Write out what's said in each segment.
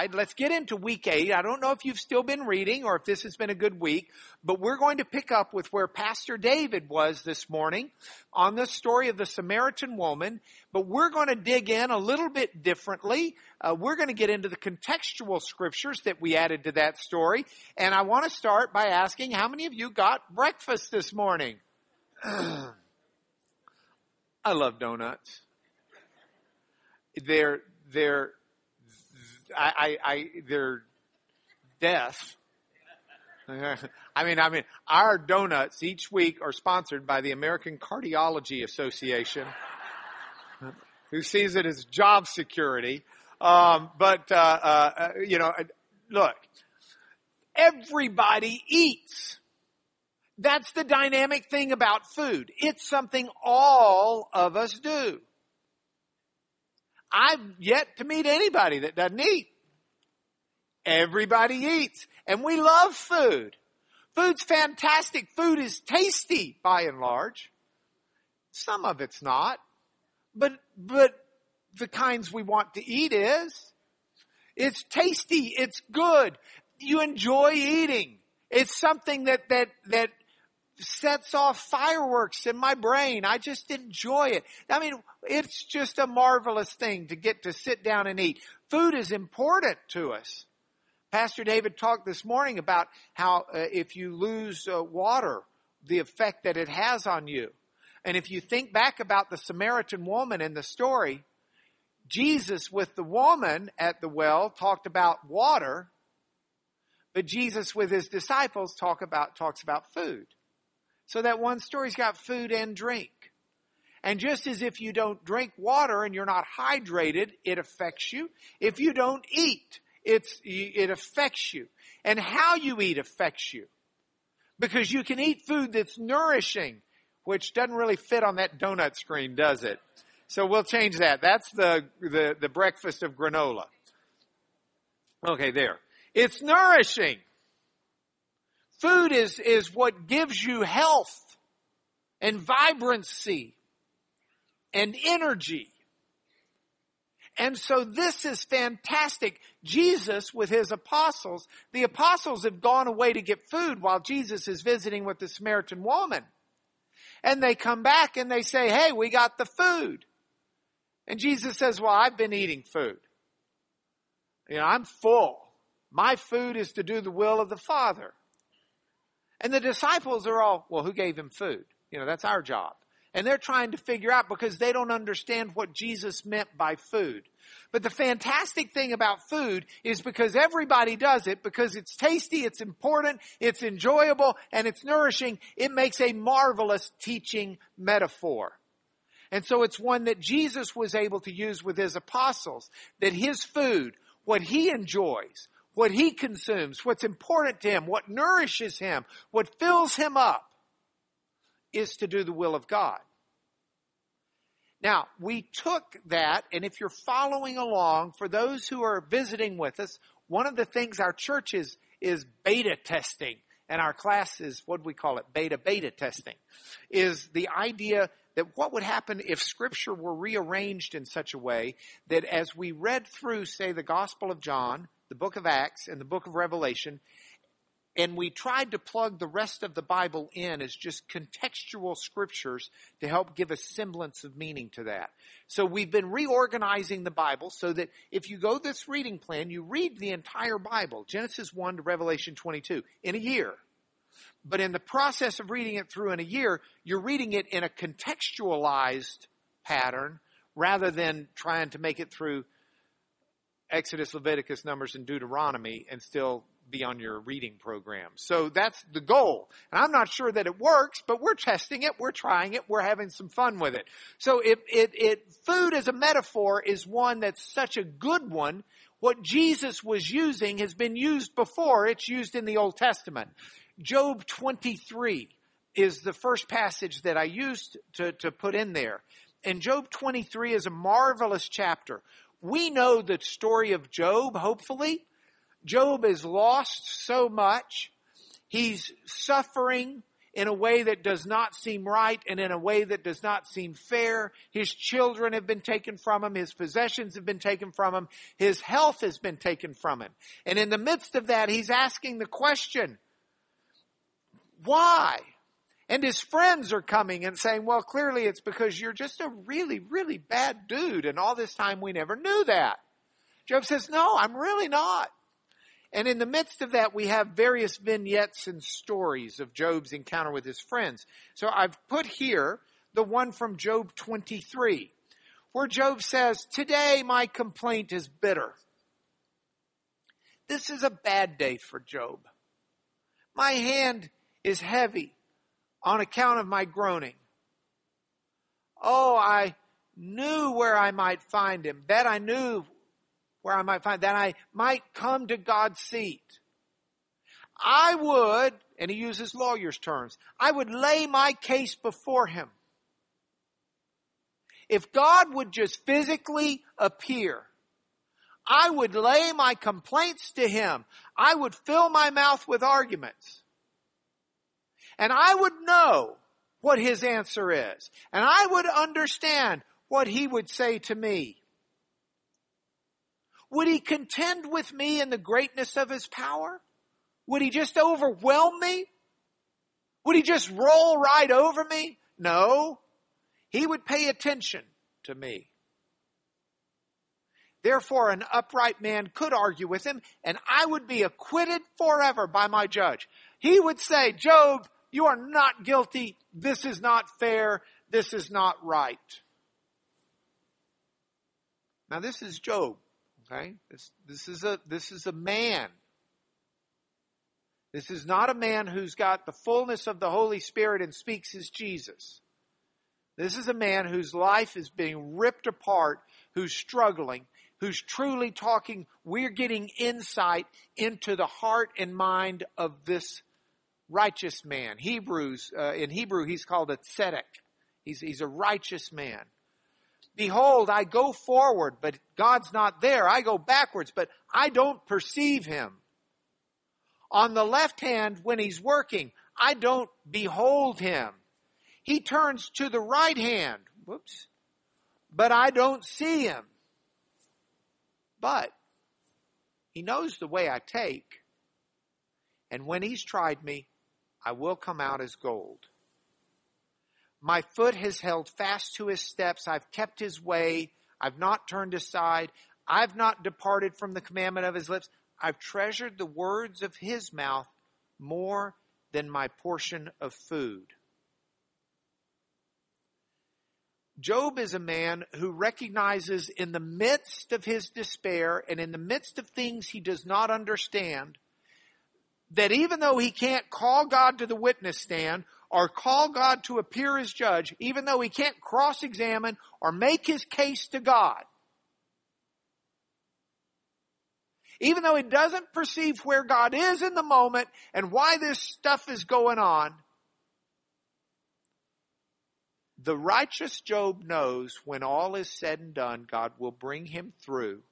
slide, let's get into week eight. I don't know if you've still been reading or if this has been a good week, but we're going to pick up with where Pastor David was this morning on the story of the Samaritan woman, but we're going to dig in a little bit differently. Uh, we're going to get into the contextual scriptures that we added to that story. And I want to start by asking how many of you got breakfast this morning? I love donuts. They're, they're, I, I, I death. I mean, I mean, our donuts each week are sponsored by the American Cardiology Association, who sees it as job security. Um, but uh, uh, you know, look, everybody eats. That's the dynamic thing about food. It's something all of us do. I've yet to meet anybody that doesn't eat. Everybody eats. And we love food. Food's fantastic. Food is tasty by and large. Some of it's not. But, but the kinds we want to eat is. It's tasty. It's good. You enjoy eating. It's something that, that, that sets off fireworks in my brain. I just enjoy it. I mean, it's just a marvelous thing to get to sit down and eat. Food is important to us. Pastor David talked this morning about how uh, if you lose uh, water, the effect that it has on you. And if you think back about the Samaritan woman in the story, Jesus with the woman at the well talked about water, but Jesus with his disciples talk about, talks about food. So that one story's got food and drink. And just as if you don't drink water and you're not hydrated, it affects you. If you don't eat, it's, it affects you. And how you eat affects you. Because you can eat food that's nourishing, which doesn't really fit on that donut screen, does it? So we'll change that. That's the, the, the breakfast of granola. Okay, there. It's nourishing. Food is, is what gives you health and vibrancy and energy. And so this is fantastic. Jesus with his apostles, the apostles have gone away to get food while Jesus is visiting with the Samaritan woman. And they come back and they say, hey, we got the food. And Jesus says, well, I've been eating food. You know, I'm full. My food is to do the will of the Father. And the disciples are all, well, who gave him food? You know, that's our job. And they're trying to figure out because they don't understand what Jesus meant by food. But the fantastic thing about food is because everybody does it, because it's tasty, it's important, it's enjoyable, and it's nourishing, it makes a marvelous teaching metaphor. And so it's one that Jesus was able to use with his apostles, that his food, what he enjoys, what he consumes, what's important to him, what nourishes him, what fills him up, is to do the will of God. Now, we took that, and if you're following along, for those who are visiting with us, one of the things our church is, is beta testing, and our class is, what do we call it? Beta, beta testing, is the idea that what would happen if scripture were rearranged in such a way that as we read through, say, the Gospel of John, the book of Acts and the book of Revelation, and we tried to plug the rest of the Bible in as just contextual scriptures to help give a semblance of meaning to that. So we've been reorganizing the Bible so that if you go this reading plan, you read the entire Bible, Genesis 1 to Revelation 22, in a year. But in the process of reading it through in a year, you're reading it in a contextualized pattern rather than trying to make it through Exodus, Leviticus, Numbers, and Deuteronomy and still be on your reading program. So that's the goal. And I'm not sure that it works, but we're testing it, we're trying it, we're having some fun with it. So it, it, it, food as a metaphor is one that's such a good one. What Jesus was using has been used before. It's used in the Old Testament. Job 23 is the first passage that I used to, to put in there. And Job 23 is a marvelous chapter we know the story of Job, hopefully. Job has lost so much. He's suffering. in a way that does not seem right and in a way that does not seem fair. His children have been taken from him. His possessions have been taken from him. His health has been taken from him. And in the midst of that, he's asking the question, why? And his friends are coming and saying, well, clearly it's because you're just a really, really bad dude. And all this time we never knew that. Job says, no, I'm really not. And in the midst of that, we have various vignettes and stories of Job's encounter with his friends. So I've put here the one from Job 23, where Job says, Today my complaint is bitter. This is a bad day for Job. My hand is heavy on account of my groaning. Oh, I knew where I might find him. That I knew where I might find, that I might come to God's seat. I would, and he uses lawyer's terms, I would lay my case before him. If God would just physically appear, I would lay my complaints to him. I would fill my mouth with arguments. And I would know what his answer is. And I would understand what he would say to me. Would he contend with me in the greatness of his power? Would he just overwhelm me? Would he just roll right over me? No. He would pay attention to me. Therefore, an upright man could argue with him, and I would be acquitted forever by my judge. He would say, Job, you are not guilty. This is not fair. This is not right. Now, this is Job. Okay? This, this is a, this is a man. This is not a man who's got the fullness of the Holy Spirit and speaks as Jesus. This is a man whose life is being ripped apart, who's struggling, who's truly talking. We're getting insight into the heart and mind of this righteous man. Hebrews, uh, in Hebrew, he's called a tzedek. He's, he's a righteous man. Behold, I go forward, but God's not there. I go backwards, but I don't perceive him. On the left hand, when he's working, I don't behold him. He turns to the right hand, whoops, but I don't see him. But he knows the way I take. And when he's tried me, I will come out as gold. My foot has held fast to his steps. I've kept his way. I've not turned aside. I've not departed from the commandment of his lips. I've treasured the words of his mouth more than my portion of food. Job is a man who recognizes in the midst of his despair and in the midst of things he does not understand that even though he can't call God to the witness stand or call God to appear as judge, even though he can't cross examine or make his case to God. Even though he doesn't perceive where God is in the moment and why this stuff is going on, the righteous Job knows when all is said and done, God will bring him through.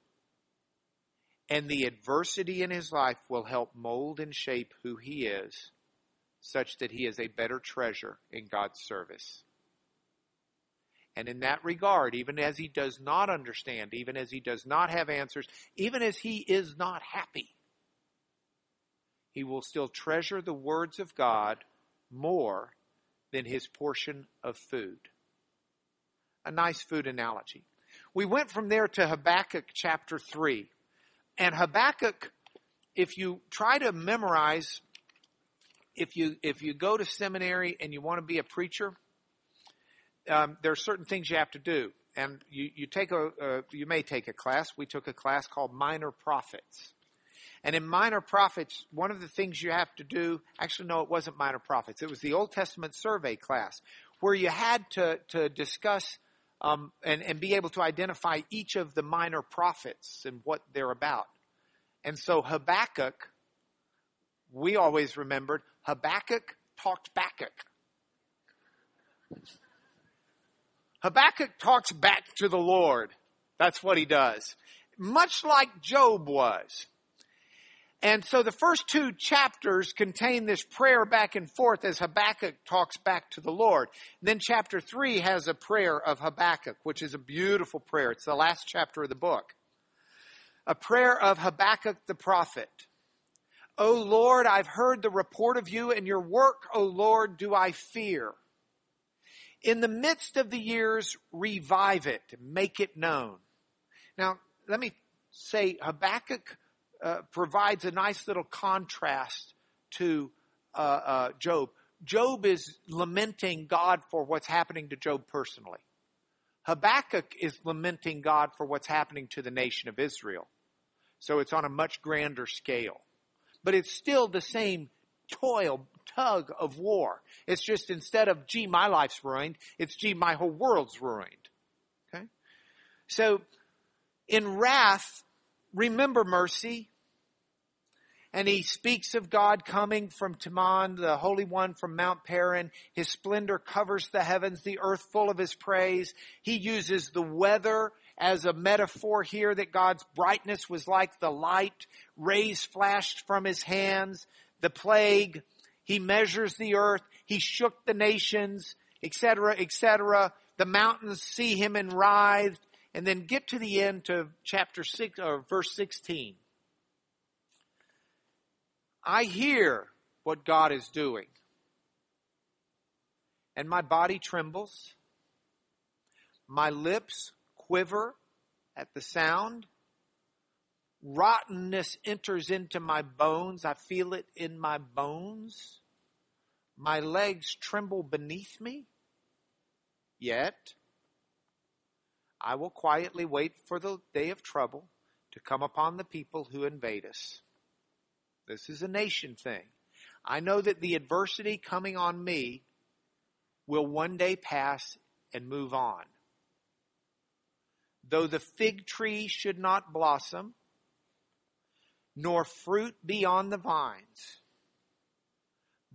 And the adversity in his life will help mold and shape who he is such that he is a better treasure in God's service. And in that regard, even as he does not understand, even as he does not have answers, even as he is not happy, he will still treasure the words of God more than his portion of food. A nice food analogy. We went from there to Habakkuk chapter 3. And Habakkuk, if you try to memorize if you if you go to seminary and you want to be a preacher, um, there are certain things you have to do, and you you take a uh, you may take a class. We took a class called Minor Prophets, and in Minor Prophets, one of the things you have to do. Actually, no, it wasn't Minor Prophets. It was the Old Testament survey class where you had to to discuss. Um, and, and be able to identify each of the minor prophets and what they're about. And so Habakkuk, we always remembered Habakkuk talked Habakkuk. Habakkuk talks back to the Lord. That's what he does. Much like Job was. And so the first two chapters contain this prayer back and forth as Habakkuk talks back to the Lord. Then chapter three has a prayer of Habakkuk, which is a beautiful prayer. It's the last chapter of the book. A prayer of Habakkuk the prophet. O Lord, I've heard the report of you and your work, O Lord, do I fear. In the midst of the years, revive it, make it known. Now, let me say Habakkuk uh, provides a nice little contrast to uh, uh, Job. Job is lamenting God for what's happening to Job personally. Habakkuk is lamenting God for what's happening to the nation of Israel. So it's on a much grander scale. But it's still the same toil, tug of war. It's just instead of, gee, my life's ruined, it's, gee, my whole world's ruined. Okay? So, in wrath, remember mercy. And he speaks of God coming from Teman, the Holy One from Mount Paran. His splendor covers the heavens, the earth full of his praise. He uses the weather as a metaphor here that God's brightness was like the light. Rays flashed from his hands. The plague. He measures the earth. He shook the nations, etc., etc. The mountains see him and writhed and then get to the end to chapter 6 or verse 16. I hear what God is doing. And my body trembles. My lips quiver at the sound. Rottenness enters into my bones. I feel it in my bones. My legs tremble beneath me. Yet, I will quietly wait for the day of trouble to come upon the people who invade us. This is a nation thing. I know that the adversity coming on me will one day pass and move on. Though the fig tree should not blossom, nor fruit be on the vines,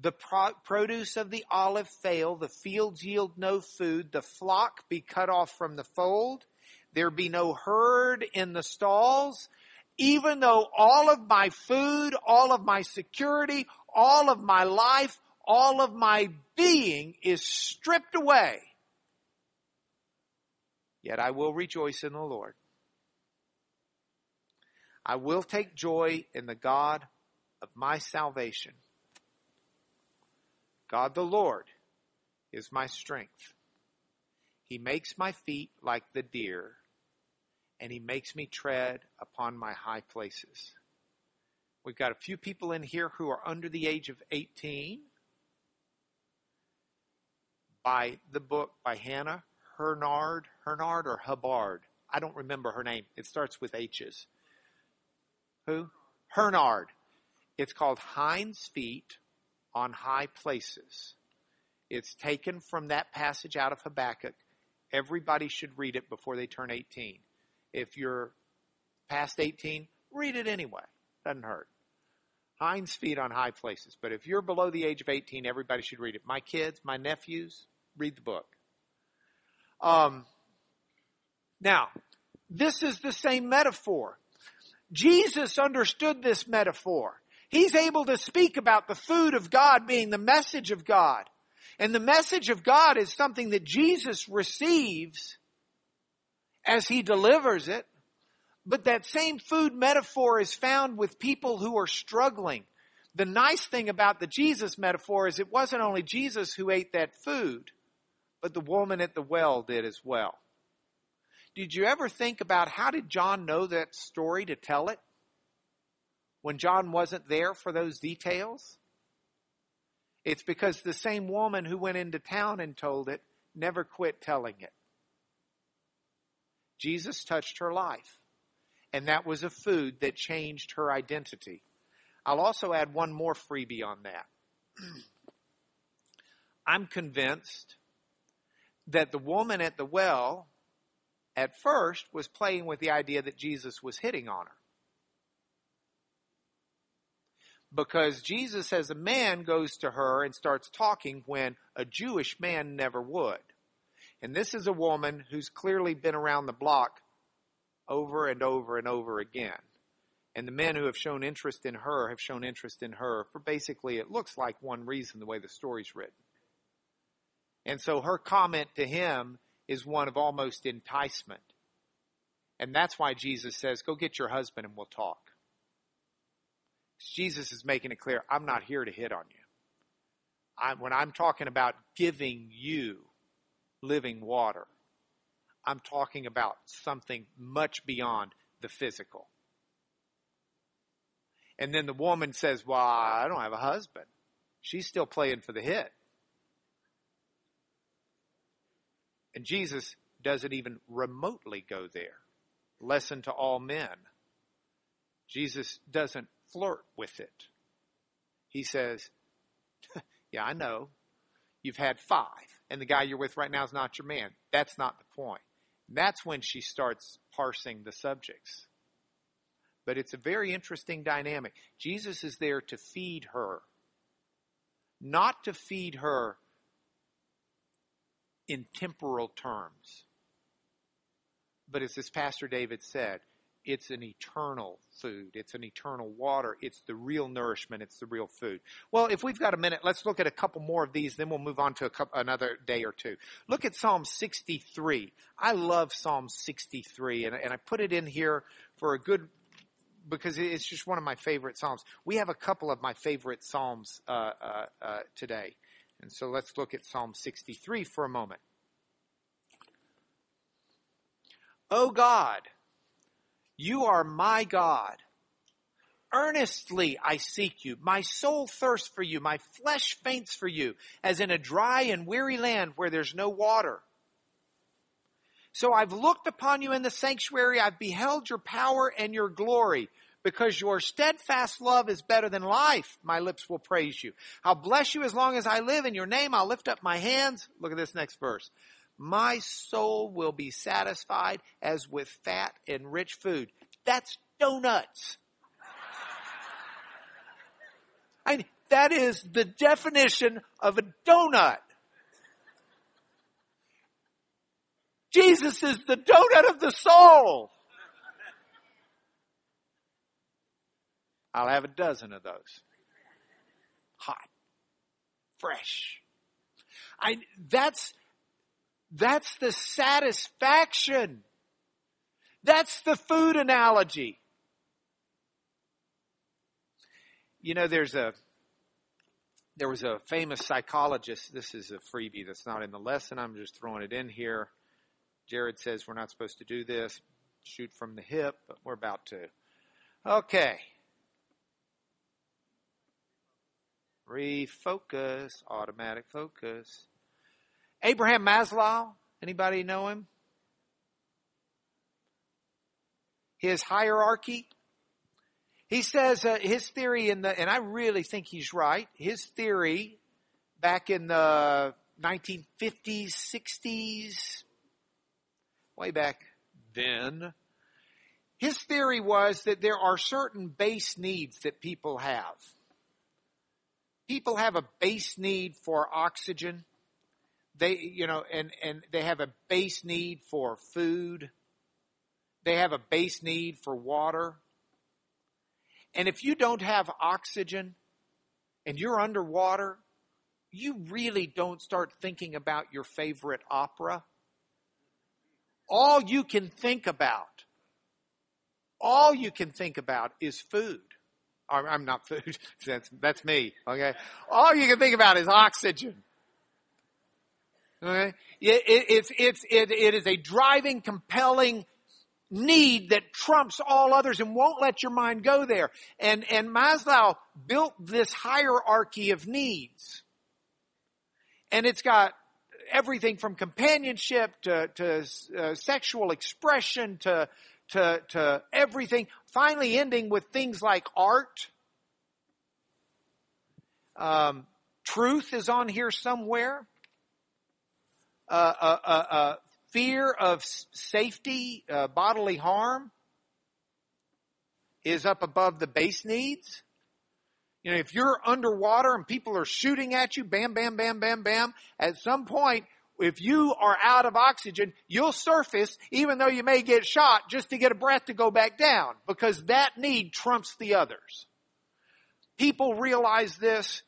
the pro- produce of the olive fail, the fields yield no food, the flock be cut off from the fold, there be no herd in the stalls, even though all of my food, all of my security, all of my life, all of my being is stripped away. Yet I will rejoice in the Lord. I will take joy in the God of my salvation. God the Lord is my strength. He makes my feet like the deer, and he makes me tread upon my high places. We've got a few people in here who are under the age of 18 by the book by Hannah Hurnard, Hurnard or Hubbard. I don't remember her name. It starts with H's. Who? Hurnard. It's called Hinds Feet on high places. It's taken from that passage out of Habakkuk. Everybody should read it before they turn 18. If you're past 18, read it anyway. Doesn't hurt. Hinds feet on high places. But if you're below the age of 18, everybody should read it. My kids, my nephews, read the book. Um, now, this is the same metaphor. Jesus understood this metaphor. He's able to speak about the food of God being the message of God. And the message of God is something that Jesus receives as he delivers it. But that same food metaphor is found with people who are struggling. The nice thing about the Jesus metaphor is it wasn't only Jesus who ate that food, but the woman at the well did as well. Did you ever think about how did John know that story to tell it? When John wasn't there for those details? It's because the same woman who went into town and told it never quit telling it. Jesus touched her life, and that was a food that changed her identity. I'll also add one more freebie on that. I'm convinced that the woman at the well at first was playing with the idea that Jesus was hitting on her. Because Jesus as a man goes to her and starts talking when a Jewish man never would. And this is a woman who's clearly been around the block over and over and over again. And the men who have shown interest in her have shown interest in her for basically, it looks like one reason the way the story's written. And so her comment to him is one of almost enticement. And that's why Jesus says, Go get your husband and we'll talk. Jesus is making it clear I'm not here to hit on you. I'm, when I'm talking about giving you living water, I'm talking about something much beyond the physical. And then the woman says, Well, I don't have a husband. She's still playing for the hit. And Jesus doesn't even remotely go there. Lesson to all men. Jesus doesn't flirt with it. He says, Yeah, I know. You've had five, and the guy you're with right now is not your man. That's not the point. That's when she starts parsing the subjects. But it's a very interesting dynamic. Jesus is there to feed her, not to feed her in temporal terms. But as this Pastor David said, it's an eternal food. It's an eternal water. It's the real nourishment. It's the real food. Well, if we've got a minute, let's look at a couple more of these. Then we'll move on to couple, another day or two. Look at Psalm 63. I love Psalm 63, and, and I put it in here for a good because it's just one of my favorite psalms. We have a couple of my favorite psalms uh, uh, uh, today, and so let's look at Psalm 63 for a moment. Oh God, you are my God. Earnestly I seek you. My soul thirsts for you. My flesh faints for you, as in a dry and weary land where there's no water. So I've looked upon you in the sanctuary. I've beheld your power and your glory. Because your steadfast love is better than life, my lips will praise you. I'll bless you as long as I live. In your name, I'll lift up my hands. Look at this next verse. My soul will be satisfied as with fat and rich food. That's donuts. I, that is the definition of a donut. Jesus is the donut of the soul. I'll have a dozen of those. Hot. Fresh. I, that's, that's the satisfaction. That's the food analogy. You know, there's a, there was a famous psychologist. This is a freebie that's not in the lesson. I'm just throwing it in here. Jared says we're not supposed to do this. Shoot from the hip, but we're about to. Okay. Refocus, automatic focus. Abraham Maslow, anybody know him? His hierarchy. He says uh, his theory in the, and I really think he's right. His theory back in the 1950s, 60s, way back then, his theory was that there are certain base needs that people have. People have a base need for oxygen. They, you know, and, and they have a base need for food. They have a base need for water. And if you don't have oxygen and you're underwater, you really don't start thinking about your favorite opera. All you can think about, all you can think about is food. I'm not food. That's, that's me. Okay. All you can think about is oxygen. Okay. It, it, it's, it's, it, it is a driving, compelling need that trumps all others and won't let your mind go there. And, and Maslow built this hierarchy of needs. And it's got everything from companionship to, to uh, sexual expression to, to, to everything, finally ending with things like art. Um, truth is on here somewhere. Uh, uh, uh, uh fear of safety, bodily harm is up above the base needs. You know, if you're underwater and people are shooting at you, bam, bam, bam, bam, bam, at some point, if you are out of oxygen, you'll surface even though you may get shot just to get a breath to go back down because that need trumps the others. People realize this.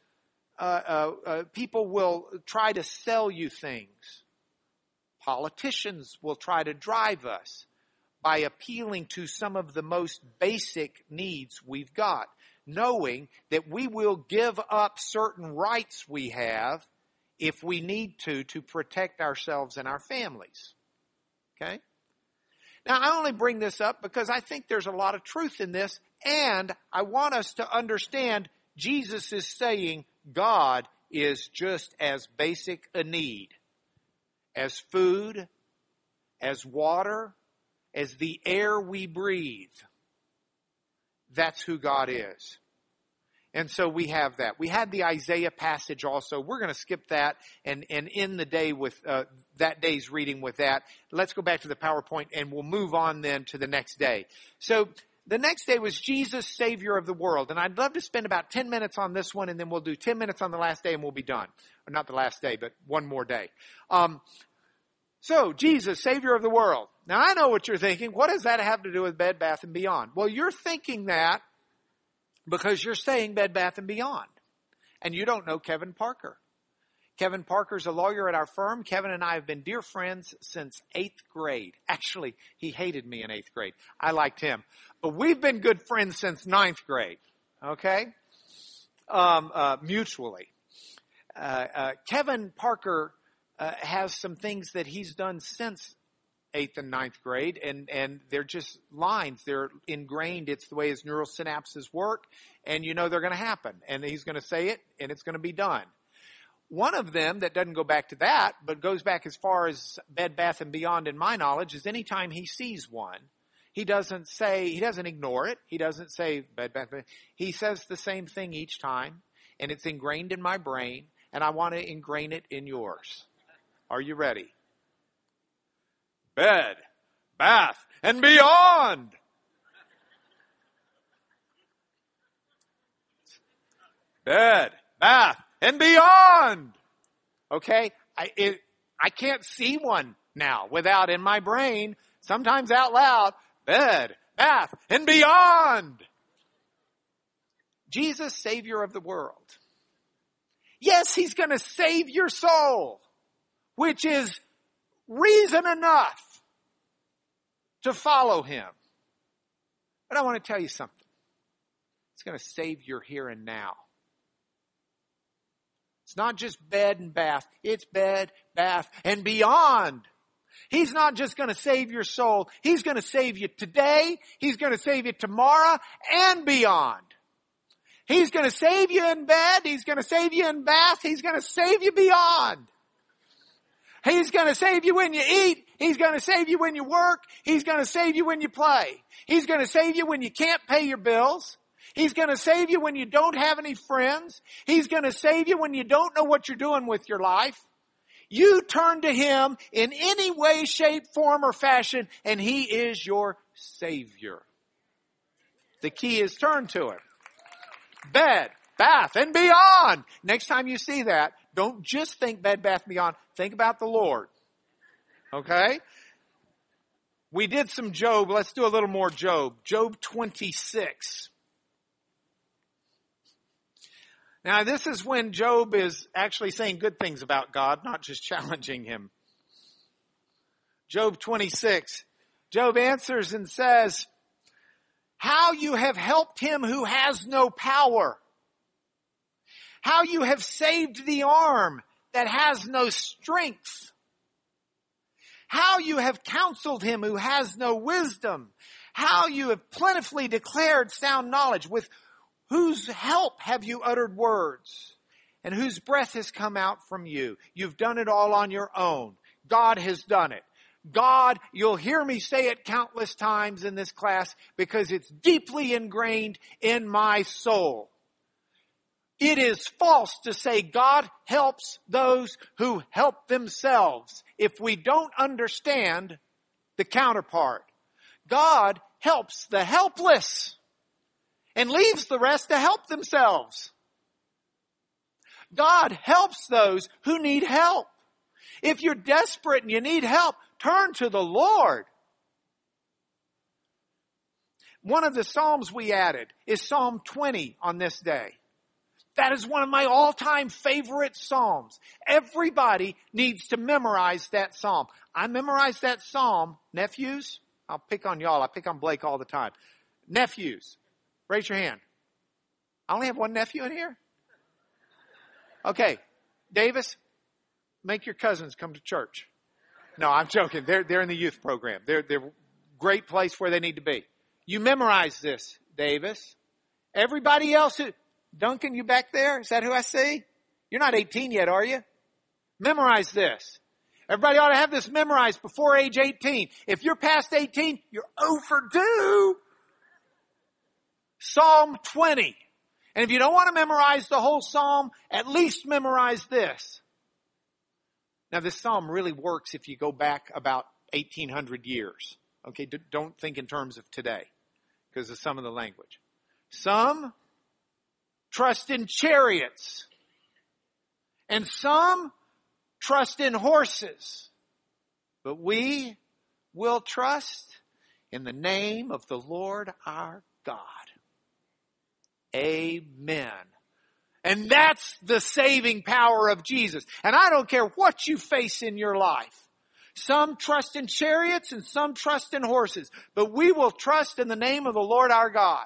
Uh, uh, uh, people will try to sell you things. Politicians will try to drive us by appealing to some of the most basic needs we've got, knowing that we will give up certain rights we have if we need to to protect ourselves and our families. Okay? Now, I only bring this up because I think there's a lot of truth in this, and I want us to understand Jesus is saying God is just as basic a need as food, as water, as the air we breathe. That's who God is. And so we have that. We had the Isaiah passage also. We're going to skip that and, and end the day with uh, that day's reading with that. Let's go back to the PowerPoint and we'll move on then to the next day. So the next day was Jesus, Savior of the world. And I'd love to spend about 10 minutes on this one and then we'll do 10 minutes on the last day and we'll be done. Or not the last day, but one more day. Um, so, Jesus, Savior of the world. Now I know what you're thinking. What does that have to do with Bed Bath and Beyond? Well, you're thinking that because you're saying Bed Bath and Beyond. And you don't know Kevin Parker. Kevin Parker's a lawyer at our firm. Kevin and I have been dear friends since eighth grade. Actually, he hated me in eighth grade. I liked him. But we've been good friends since ninth grade. Okay? Um, uh, mutually. Uh, uh, Kevin Parker uh, has some things that he's done since eighth and ninth grade, and and they're just lines. They're ingrained. It's the way his neural synapses work, and you know they're going to happen. And he's going to say it, and it's going to be done. One of them that doesn't go back to that, but goes back as far as Bed Bath and Beyond, in my knowledge, is anytime he sees one, he doesn't say he doesn't ignore it. He doesn't say Bed Bath. He says the same thing each time, and it's ingrained in my brain, and I want to ingrain it in yours. Are you ready? bed, bath, and beyond. Bed, bath, and beyond. Okay? I, it, I can't see one now without in my brain, sometimes out loud, bed, bath, and beyond. Jesus, Savior of the world. Yes, He's gonna save your soul, which is reason enough to follow him. But I want to tell you something. It's going to save your here and now. It's not just bed and bath. It's bed, bath, and beyond. He's not just going to save your soul. He's going to save you today. He's going to save you tomorrow and beyond. He's going to save you in bed. He's going to save you in bath. He's going to save you beyond. He's going to save you when you eat. He's going to save you when you work. He's going to save you when you play. He's going to save you when you can't pay your bills. He's going to save you when you don't have any friends. He's going to save you when you don't know what you're doing with your life. You turn to Him in any way, shape, form, or fashion, and He is your Savior. The key is turn to Him. Bed, bath, and beyond. Next time you see that, don't just think Bed Bath Beyond. Think about the Lord. Okay? We did some Job. Let's do a little more Job. Job 26. Now, this is when Job is actually saying good things about God, not just challenging him. Job 26. Job answers and says, How you have helped him who has no power how you have saved the arm that has no strength. How you have counseled him who has no wisdom. How you have plentifully declared sound knowledge. With whose help have you uttered words? And whose breath has come out from you? You've done it all on your own. God has done it. God, you'll hear me say it countless times in this class because it's deeply ingrained in my soul. It is false to say God helps those who help themselves if we don't understand the counterpart. God helps the helpless and leaves the rest to help themselves. God helps those who need help. If you're desperate and you need help, turn to the Lord. One of the Psalms we added is Psalm 20 on this day. That is one of my all-time favorite Psalms. Everybody needs to memorize that Psalm. I memorized that Psalm, nephews. I'll pick on y'all. I pick on Blake all the time. Nephews, raise your hand. I only have one nephew in here. Okay, Davis, make your cousins come to church. No, I'm joking. They're, they're in the youth program. They're, they're great place where they need to be. You memorize this, Davis. Everybody else, Duncan, you back there? Is that who I see? You're not 18 yet, are you? Memorize this. Everybody ought to have this memorized before age 18. If you're past 18, you're overdue. Psalm 20. And if you don't want to memorize the whole psalm, at least memorize this. Now this psalm really works if you go back about 1800 years. Okay, don't think in terms of today because of some of the language. Some trust in chariots and some trust in horses, but we will trust in the name of the Lord our God. Amen. And that's the saving power of Jesus. And I don't care what you face in your life. Some trust in chariots and some trust in horses, but we will trust in the name of the Lord our God.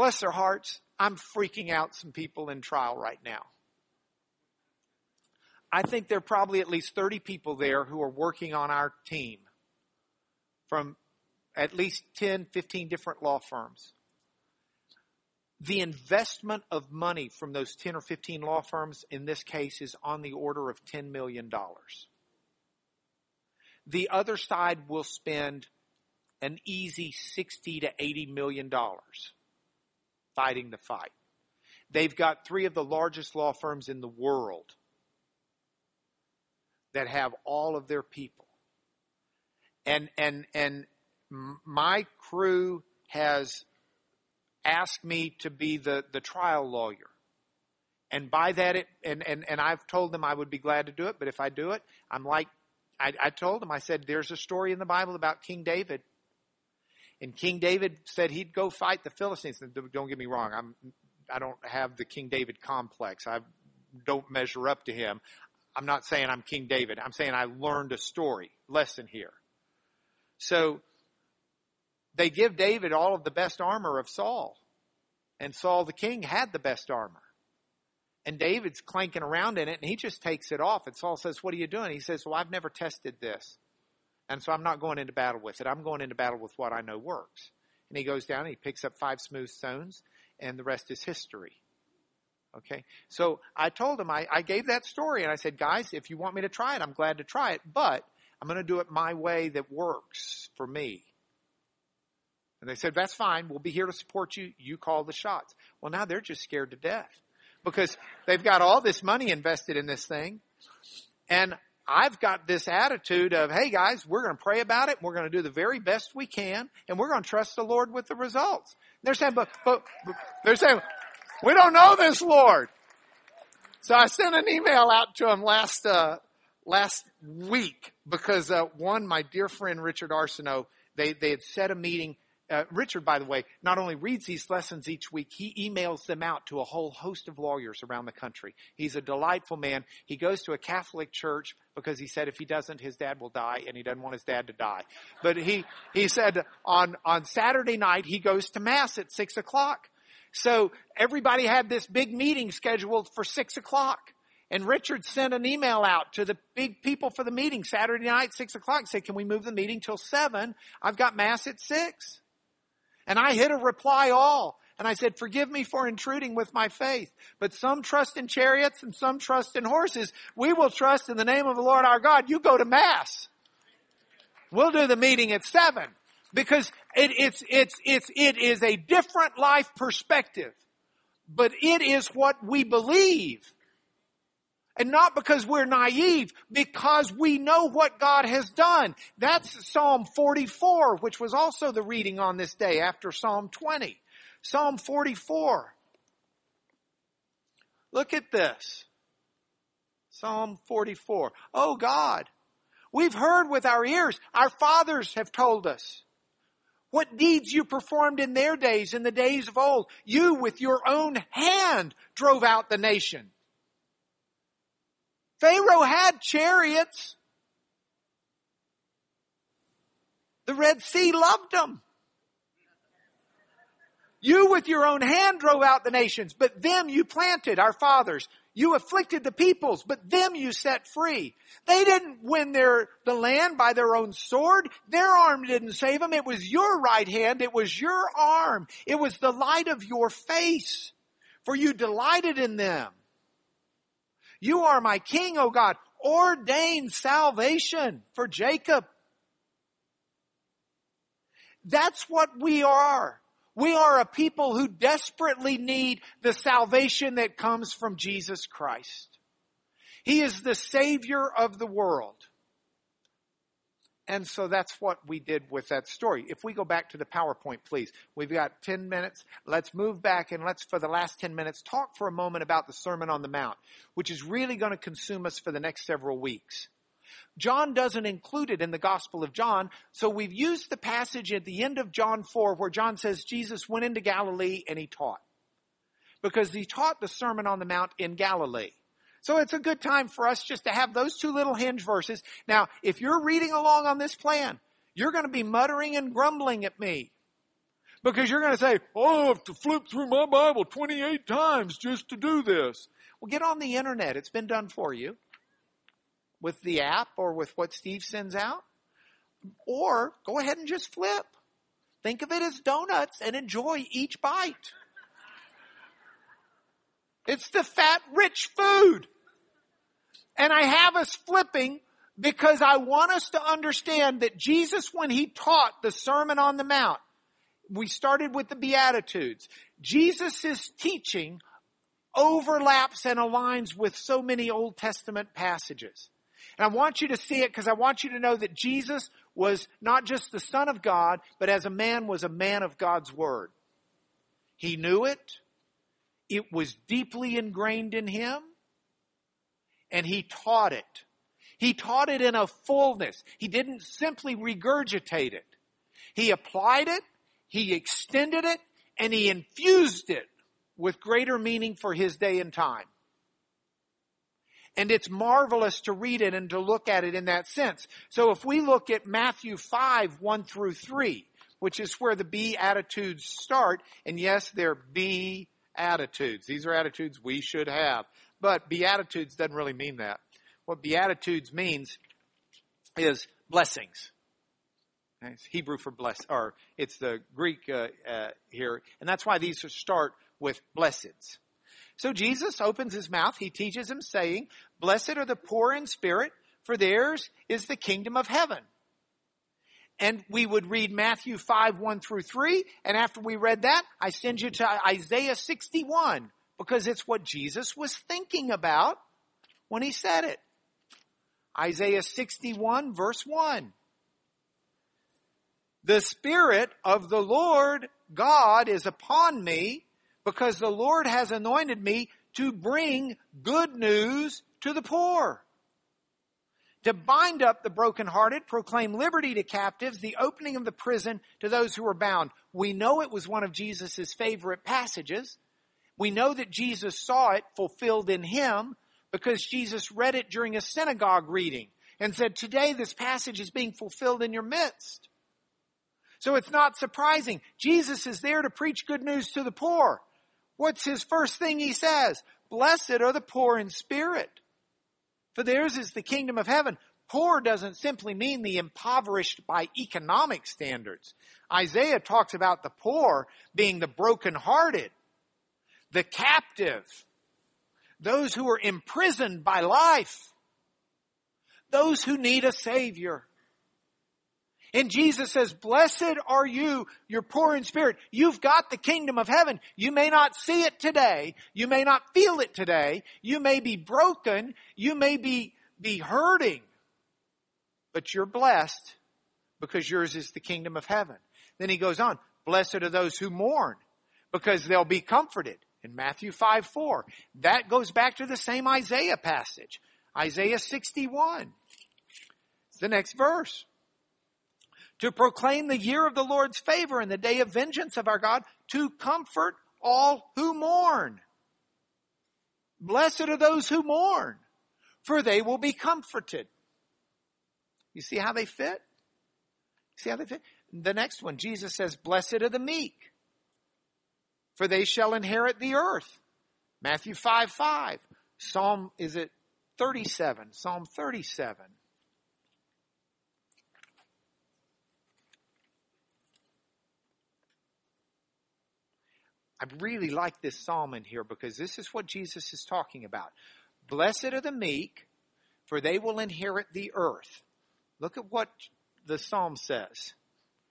Bless their hearts. I'm freaking out some people in trial right now. I think there are probably at least 30 people there who are working on our team from at least 10, 15 different law firms the investment of money from those 10 or 15 law firms in this case is on the order of $10 million. The other side will spend an easy 60 to 80 million dollars fighting the fight. They've got three of the largest law firms in the world that have all of their people. And and and my crew has asked me to be the, the trial lawyer. And by that, it, and, and, and I've told them I would be glad to do it, but if I do it, I'm like, I, I told them, I said, there's a story in the Bible about King David. And King David said he'd go fight the Philistines. Don't get me wrong, I'm, I don't have the King David complex. I don't measure up to him. I'm not saying I'm King David. I'm saying I learned a story, lesson here. So they give David all of the best armor of Saul. And Saul the king had the best armor. And David's clanking around in it and he just takes it off. And Saul says, What are you doing? He says, Well, I've never tested this. And so I'm not going into battle with it. I'm going into battle with what I know works. And he goes down and he picks up five smooth stones and the rest is history. Okay. So I told him, I, I gave that story and I said, guys, if you want me to try it, I'm glad to try it, but I'm going to do it my way that works for me. And they said, that's fine. We'll be here to support you. You call the shots. Well, now they're just scared to death because they've got all this money invested in this thing. And I've got this attitude of, hey guys, we're going to pray about it. We're going to do the very best we can and we're going to trust the Lord with the results. they're saying, but, but, they're saying, we don't know this Lord. So I sent an email out to them last, uh, last week because, uh, one, my dear friend Richard Arsenault, they, they had set a meeting uh, Richard, by the way, not only reads these lessons each week, he emails them out to a whole host of lawyers around the country. He's a delightful man. He goes to a Catholic church because he said if he doesn't, his dad will die, and he doesn't want his dad to die. But he he said on on Saturday night he goes to mass at six o'clock. So everybody had this big meeting scheduled for six o'clock. And Richard sent an email out to the big people for the meeting Saturday night, six o'clock, say, can we move the meeting till seven? I've got mass at six. And I hit a reply all. And I said, forgive me for intruding with my faith. But some trust in chariots and some trust in horses. We will trust in the name of the Lord our God. You go to mass. We'll do the meeting at seven. Because it, it's, it's, it's, it is a different life perspective. But it is what we believe. And not because we're naive, because we know what God has done. That's Psalm 44, which was also the reading on this day after Psalm 20. Psalm 44. Look at this. Psalm 44. Oh God, we've heard with our ears. Our fathers have told us. What deeds you performed in their days, in the days of old. You with your own hand drove out the nation. Pharaoh had chariots. The Red Sea loved them. You with your own hand drove out the nations, but them you planted, our fathers. You afflicted the peoples, but them you set free. They didn't win their, the land by their own sword. Their arm didn't save them. It was your right hand. It was your arm. It was the light of your face. For you delighted in them. You are my king, O God. Ordain salvation for Jacob. That's what we are. We are a people who desperately need the salvation that comes from Jesus Christ. He is the Savior of the world. And so that's what we did with that story. If we go back to the PowerPoint, please. We've got 10 minutes. Let's move back and let's, for the last 10 minutes, talk for a moment about the Sermon on the Mount, which is really going to consume us for the next several weeks. John doesn't include it in the Gospel of John, so we've used the passage at the end of John 4 where John says Jesus went into Galilee and he taught. Because he taught the Sermon on the Mount in Galilee. So it's a good time for us just to have those two little hinge verses. Now, if you're reading along on this plan, you're going to be muttering and grumbling at me. Because you're going to say, oh, I have to flip through my Bible 28 times just to do this. Well, get on the internet. It's been done for you with the app or with what Steve sends out. Or go ahead and just flip. Think of it as donuts and enjoy each bite. It's the fat rich food. And I have us flipping because I want us to understand that Jesus, when he taught the Sermon on the Mount, we started with the Beatitudes. Jesus' teaching overlaps and aligns with so many Old Testament passages. And I want you to see it because I want you to know that Jesus was not just the Son of God, but as a man was a man of God's Word. He knew it. It was deeply ingrained in him and he taught it. He taught it in a fullness. He didn't simply regurgitate it. He applied it, he extended it, and he infused it with greater meaning for his day and time. And it's marvelous to read it and to look at it in that sense. So if we look at Matthew 5, 1 through 3, which is where the Beatitudes start, and yes, they're B attitudes. These are attitudes we should have. But Beatitudes doesn't really mean that. What Beatitudes means is blessings. It's Hebrew for bless, or it's the Greek uh, uh, here, and that's why these start with blesseds. So Jesus opens his mouth. He teaches him, saying, "Blessed are the poor in spirit, for theirs is the kingdom of heaven." And we would read Matthew 5, 1 through 3. And after we read that, I send you to Isaiah 61 because it's what Jesus was thinking about when he said it. Isaiah 61 verse 1. The Spirit of the Lord God is upon me because the Lord has anointed me to bring good news to the poor to bind up the brokenhearted, proclaim liberty to captives, the opening of the prison to those who are bound. We know it was one of Jesus' favorite passages. We know that Jesus saw it fulfilled in him because Jesus read it during a synagogue reading and said, today this passage is being fulfilled in your midst. So it's not surprising. Jesus is there to preach good news to the poor. What's his first thing he says? Blessed are the poor in spirit for theirs is the kingdom of heaven. Poor doesn't simply mean the impoverished by economic standards. Isaiah talks about the poor being the brokenhearted, the captive, those who are imprisoned by life, those who need a savior. And Jesus says, blessed are you, you're poor in spirit. You've got the kingdom of heaven. You may not see it today. You may not feel it today. You may be broken. You may be, be hurting. But you're blessed because yours is the kingdom of heaven. Then he goes on, blessed are those who mourn because they'll be comforted. In Matthew 5, 4. That goes back to the same Isaiah passage. Isaiah 61. It's the next verse. To proclaim the year of the Lord's favor and the day of vengeance of our God, to comfort all who mourn. Blessed are those who mourn, for they will be comforted. You see how they fit? See how they fit? The next one, Jesus says, Blessed are the meek, for they shall inherit the earth. Matthew 5 5. Psalm, is it 37? Psalm 37. I really like this psalm in here because this is what Jesus is talking about. Blessed are the meek, for they will inherit the earth. Look at what the psalm says.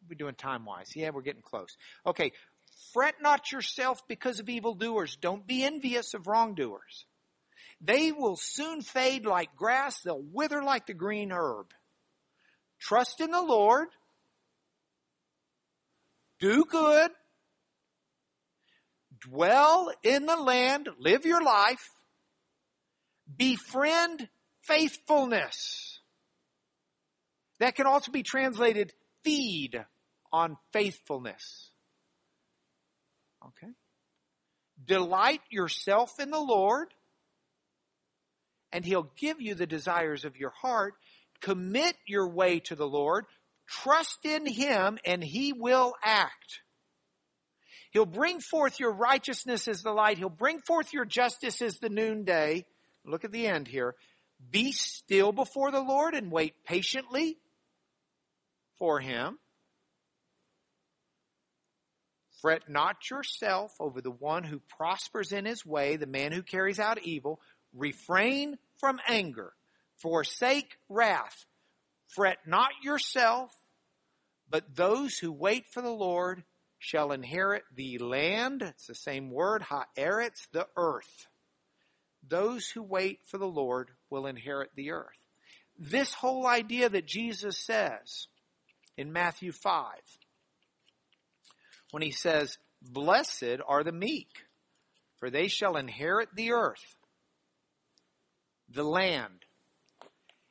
We're doing time wise. Yeah, we're getting close. Okay. Fret not yourself because of evildoers. Don't be envious of wrongdoers. They will soon fade like grass. They'll wither like the green herb. Trust in the Lord. Do good. Dwell in the land. Live your life. Befriend faithfulness. That can also be translated feed on faithfulness. Okay? Delight yourself in the Lord, and He'll give you the desires of your heart. Commit your way to the Lord. Trust in Him, and He will act. He'll bring forth your righteousness as the light. He'll bring forth your justice as the noonday. Look at the end here. Be still before the Lord and wait patiently for him. Fret not yourself over the one who prospers in his way, the man who carries out evil. Refrain from anger. Forsake wrath. Fret not yourself, but those who wait for the Lord shall inherit the land. It's the same word, ha'eretz, the earth. Those who wait for the Lord will inherit the earth. This whole idea that Jesus says in Matthew 5, when he says, Blessed are the meek, for they shall inherit the earth, the land.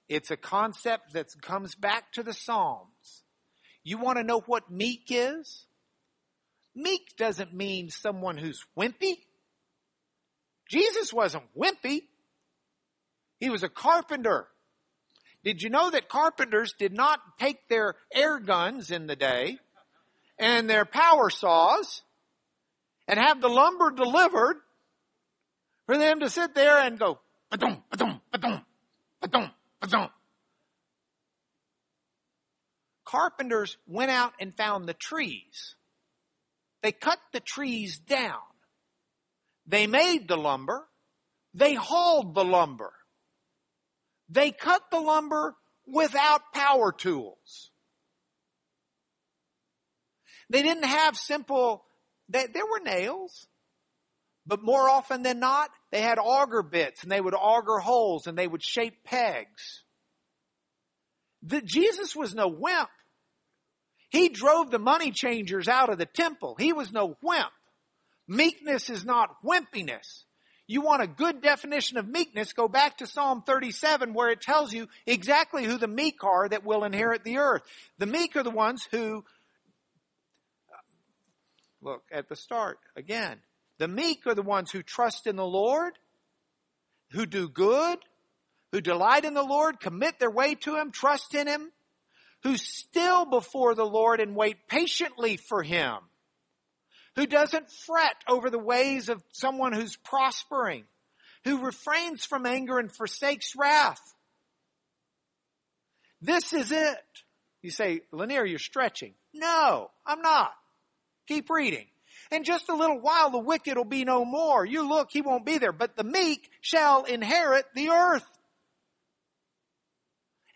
It's a concept that comes back to the Psalms. You want to know what meek is? Meek doesn't mean someone who's wimpy. Jesus wasn't wimpy. He was a carpenter. Did you know that carpenters did not take their air guns in the day and their power saws and have the lumber delivered for them to sit there and go, ba-dum, ba-dum, ba-dum, ba-dum, ba-dum. Carpenters went out and found the trees they cut the trees down. They made the lumber. They hauled the lumber. They cut the lumber without power tools. They didn't have simple, they, there were nails, but more often than not, they had auger bits and they would auger holes and they would shape pegs. The, Jesus was no wimp. He drove the money changers out of the temple. He was no wimp. Meekness is not wimpiness. You want a good definition of meekness, go back to Psalm 37 where it tells you exactly who the meek are that will inherit the earth. The meek are the ones who, look at the start again. The meek are the ones who trust in the Lord, who do good, who delight in the Lord, commit their way to Him, trust in Him, who still before the Lord and wait patiently for Him, who doesn't fret over the ways of someone who's prospering, who refrains from anger and forsakes wrath. This is it. You say, Lanier, you're stretching. No, I'm not. Keep reading. In just a little while, the wicked will be no more. You look, he won't be there, but the meek shall inherit the earth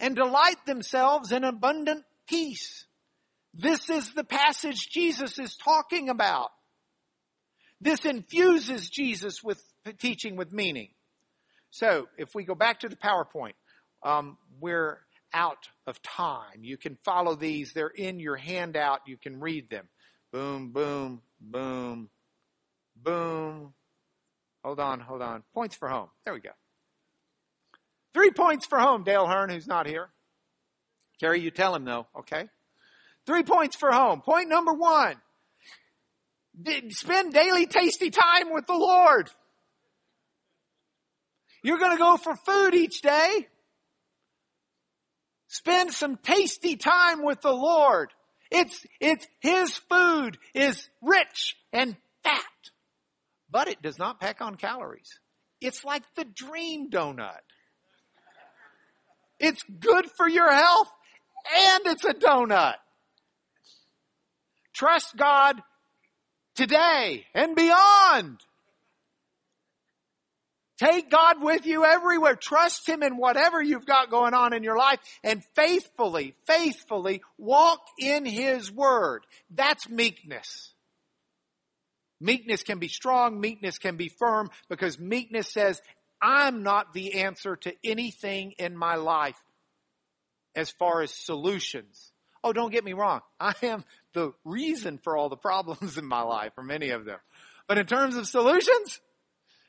and delight themselves in abundant peace. This is the passage Jesus is talking about. This infuses Jesus with teaching with meaning. So, if we go back to the PowerPoint, um, we're out of time. You can follow these. They're in your handout. You can read them. Boom, boom, boom, boom. Hold on, hold on. Points for home. There we go. Three points for home, Dale Hearn, who's not here. Carrie, you tell him though, okay? Three points for home. Point number one. Spend daily tasty time with the Lord. You're going to go for food each day. Spend some tasty time with the Lord. It's, it's, His food is rich and fat, but it does not pack on calories. It's like the dream donut. It's good for your health and it's a donut. Trust God today and beyond. Take God with you everywhere. Trust Him in whatever you've got going on in your life and faithfully, faithfully walk in His Word. That's meekness. Meekness can be strong, meekness can be firm because meekness says, I'm not the answer to anything in my life as far as solutions. Oh, don't get me wrong. I am the reason for all the problems in my life, or many of them. But in terms of solutions,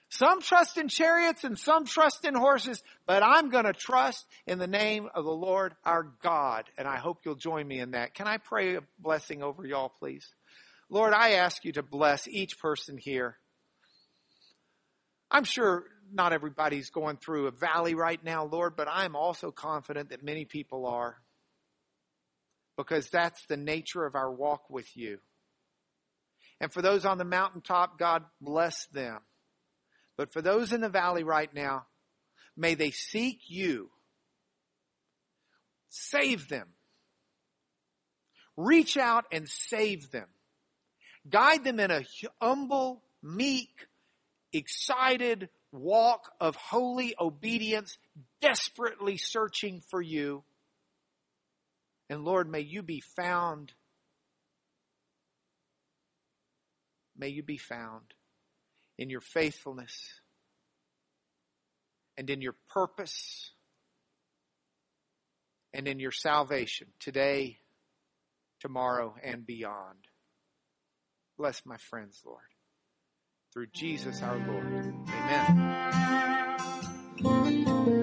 some trust in chariots and some trust in horses, but I'm going to trust in the name of the Lord our God. And I hope you'll join me in that. Can I pray a blessing over y'all, please? Lord, I ask you to bless each person here. I'm sure not everybody's going through a valley right now, Lord, but I'm also confident that many people are because that's the nature of our walk with you. And for those on the mountaintop, God bless them. But for those in the valley right now, may they seek you. Save them. Reach out and save them. Guide them in a humble, meek, excited walk of holy obedience, desperately searching for you. And Lord, may you be found. May you be found in your faithfulness and in your purpose and in your salvation today, tomorrow, and beyond. Bless my friends, Lord through Jesus our Lord. Amen.